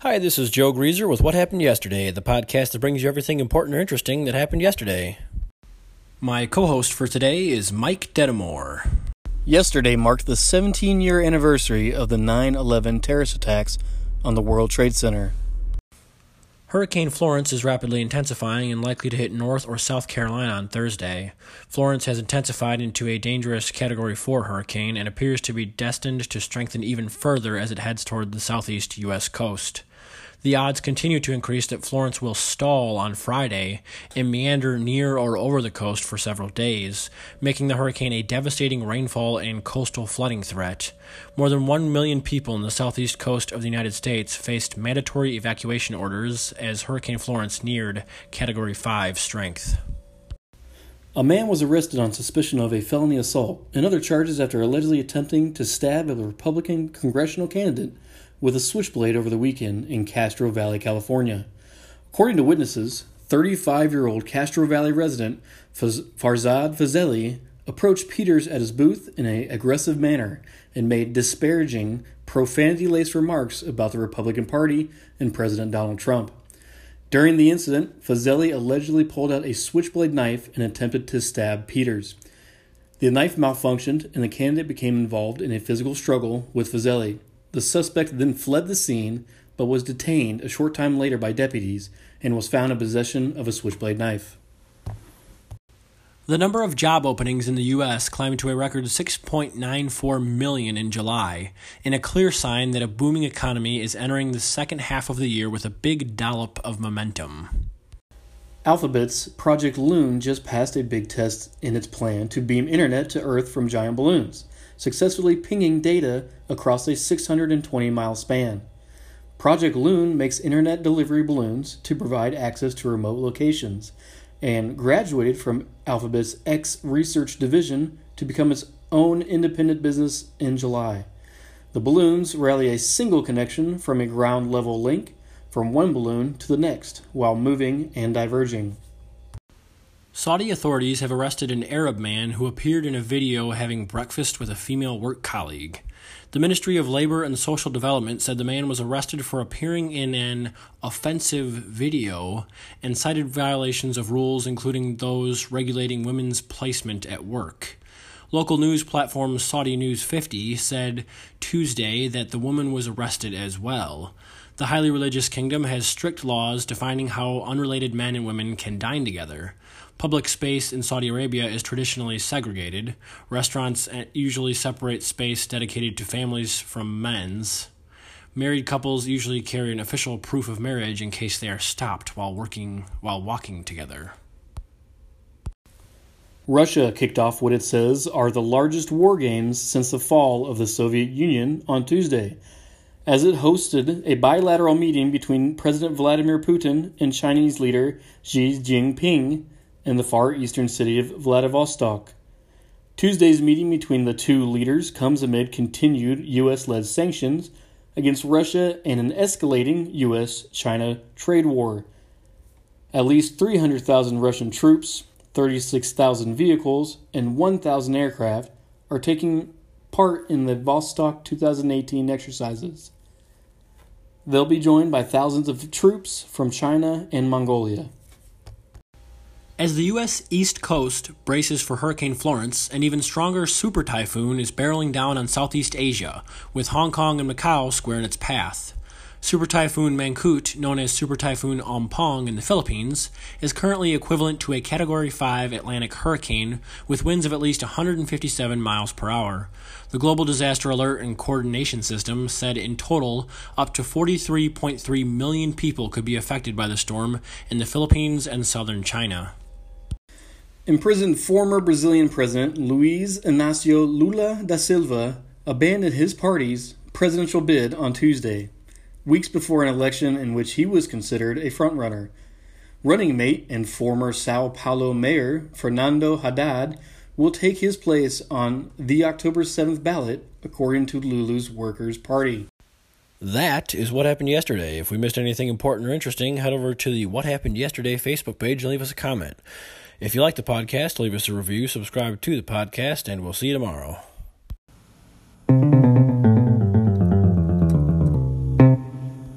Hi, this is Joe Greaser with What Happened Yesterday, the podcast that brings you everything important or interesting that happened yesterday. My co host for today is Mike Dedamore. Yesterday marked the 17 year anniversary of the 9 11 terrorist attacks on the World Trade Center. Hurricane Florence is rapidly intensifying and likely to hit North or South Carolina on Thursday. Florence has intensified into a dangerous Category 4 hurricane and appears to be destined to strengthen even further as it heads toward the southeast U.S. coast. The odds continue to increase that Florence will stall on Friday and meander near or over the coast for several days, making the hurricane a devastating rainfall and coastal flooding threat. More than 1 million people in the southeast coast of the United States faced mandatory evacuation orders as Hurricane Florence neared Category 5 strength. A man was arrested on suspicion of a felony assault and other charges after allegedly attempting to stab a Republican congressional candidate with a switchblade over the weekend in Castro Valley, California. According to witnesses, 35 year old Castro Valley resident Farzad Fazeli approached Peters at his booth in an aggressive manner and made disparaging, profanity laced remarks about the Republican Party and President Donald Trump. During the incident, Fazeli allegedly pulled out a switchblade knife and attempted to stab Peters. The knife malfunctioned, and the candidate became involved in a physical struggle with Fazeli. The suspect then fled the scene but was detained a short time later by deputies and was found in possession of a switchblade knife. The number of job openings in the U.S. climbed to a record 6.94 million in July, in a clear sign that a booming economy is entering the second half of the year with a big dollop of momentum. Alphabet's Project Loon just passed a big test in its plan to beam internet to Earth from giant balloons successfully pinging data across a 620 mile span. Project Loon makes internet delivery balloons to provide access to remote locations and graduated from Alphabet's X Research Division to become its own independent business in July. The balloons rally a single connection from a ground level link from one balloon to the next while moving and diverging. Saudi authorities have arrested an Arab man who appeared in a video having breakfast with a female work colleague. The Ministry of Labor and Social Development said the man was arrested for appearing in an offensive video and cited violations of rules, including those regulating women's placement at work. Local news platform Saudi News 50 said Tuesday that the woman was arrested as well. The highly religious kingdom has strict laws defining how unrelated men and women can dine together. Public space in Saudi Arabia is traditionally segregated. Restaurants uh, usually separate space dedicated to families from men's. Married couples usually carry an official proof of marriage in case they are stopped while working while walking together. Russia kicked off what it says are the largest war games since the fall of the Soviet Union on Tuesday as it hosted a bilateral meeting between President Vladimir Putin and Chinese leader Xi Jinping in the far eastern city of Vladivostok. Tuesday's meeting between the two leaders comes amid continued U.S. led sanctions against Russia and an escalating U.S. China trade war. At least 300,000 Russian troops, 36,000 vehicles, and 1,000 aircraft are taking part in the Vostok 2018 exercises. They'll be joined by thousands of troops from China and Mongolia. As the U.S. East Coast braces for Hurricane Florence, an even stronger super typhoon is barreling down on Southeast Asia, with Hong Kong and Macau square in its path. Super Typhoon Mangkhut, known as Super Typhoon Ompong in the Philippines, is currently equivalent to a Category 5 Atlantic hurricane with winds of at least 157 miles per hour. The Global Disaster Alert and Coordination System said in total up to 43.3 million people could be affected by the storm in the Philippines and southern China. Imprisoned former Brazilian President Luiz Inácio Lula da Silva abandoned his party's presidential bid on Tuesday weeks before an election in which he was considered a frontrunner. Running mate and former Sao Paulo mayor Fernando Haddad will take his place on the October 7th ballot, according to Lula's Workers' Party. That is what happened yesterday. If we missed anything important or interesting, head over to the What Happened Yesterday Facebook page and leave us a comment. If you like the podcast, leave us a review, subscribe to the podcast, and we'll see you tomorrow.